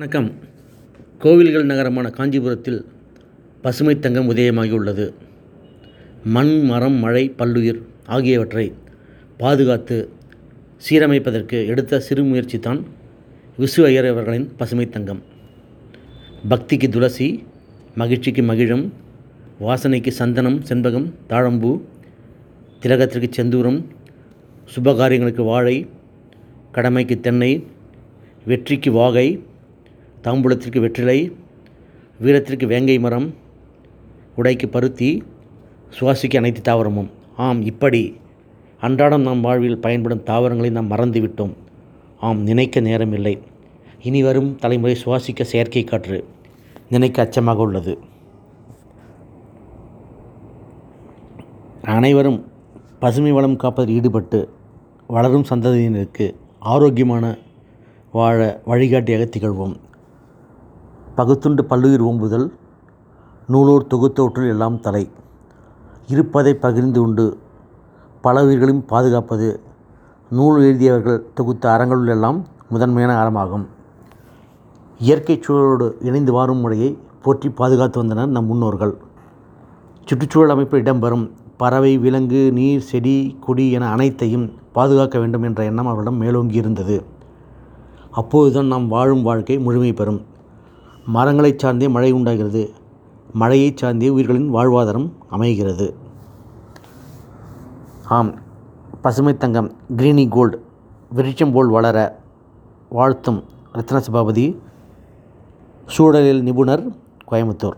வணக்கம். கோவில்கள் நகரமான காஞ்சிபுரத்தில் பசுமை தங்கம் உதயமாகியுள்ளது. மண் மரம் மழை பல்லுயிர் ஆகியவற்றை பாதுகாத்து சீரமைப்பதற்கு எடுத்த சிறு முயற்சி தான் விசு ஐயர் அவர்களின் பசுமைத் தங்கம். பக்திக்கு துளசி மகிழ்ச்சிக்கு மகிழம் வாசனைக்கு சந்தனம் செண்பகம் தாழம்பூ திலகத்திற்கு செந்தூரம் சுபகாரியங்களுக்கு வாழை கடமைக்கு தென்னை வெற்றிக்கு வாகை தாம்பூலத்திற்கு வெற்றிலை வீரத்திற்கு வேங்கை மரம் உடைக்கு பருத்தி சுவாசிக்க அனைத்து தாவரமும். ஆம் இப்படி அன்றாடம் நம் வாழ்வில் பயன்படும் தாவரங்களை நாம் மறந்துவிட்டோம். ஆம் நினைக்க நேரமில்லை. இனி வரும் தலைமுறை சுவாசிக்க செயற்கை காற்று நினைக்க அச்சமாக உள்ளது. அனைவரும் பசுமை வளம் காப்பதில் ஈடுபட்டு வளரும் சந்ததியினருக்கு ஆரோக்கியமான வாழ வழிகாட்டியாக திகழ்வோம். பகுத்துண்டு பல்லுயிர் ஓம்புதல் நூலோர் தொகுத்தவற்றுள் எல்லாம் தலை. இருப்பதை பகிர்ந்து உண்டு. பல உயிர்களையும் பாதுகாப்பது நூல் எழுதியவர்கள் தொகுத்த அறங்களுள் எல்லாம் முதன்மையான அறமாகும். இயற்கை சூழலோடு இணைந்து வாழும் முறையை போற்றி பாதுகாத்து வந்தனர் நம் முன்னோர்கள். சுற்றுச்சூழல் அமைப்பில் இடம்பெறும். பறவை விலங்கு நீர் செடி கொடி என அனைத்தையும் பாதுகாக்க வேண்டும் என்ற எண்ணம் அவரிடம் மேலோங்கி இருந்தது அப்போதுதான் நாம் வாழும் வாழ்க்கை முழுமை பெறும். மரங்களை சார்ந்தே மழை உண்டாகிறது. மழையை சார்ந்தே உயிர்களின் வாழ்வாதாரம் அமைகிறது. ஆம். பசுமை தங்கம் கிரீனி கோல்டு விருட்சம் போல் வளர வாழ்த்தும் ரத்ன சபாபதி சூழலில் நிபுணர் கோயம்புத்தூர்.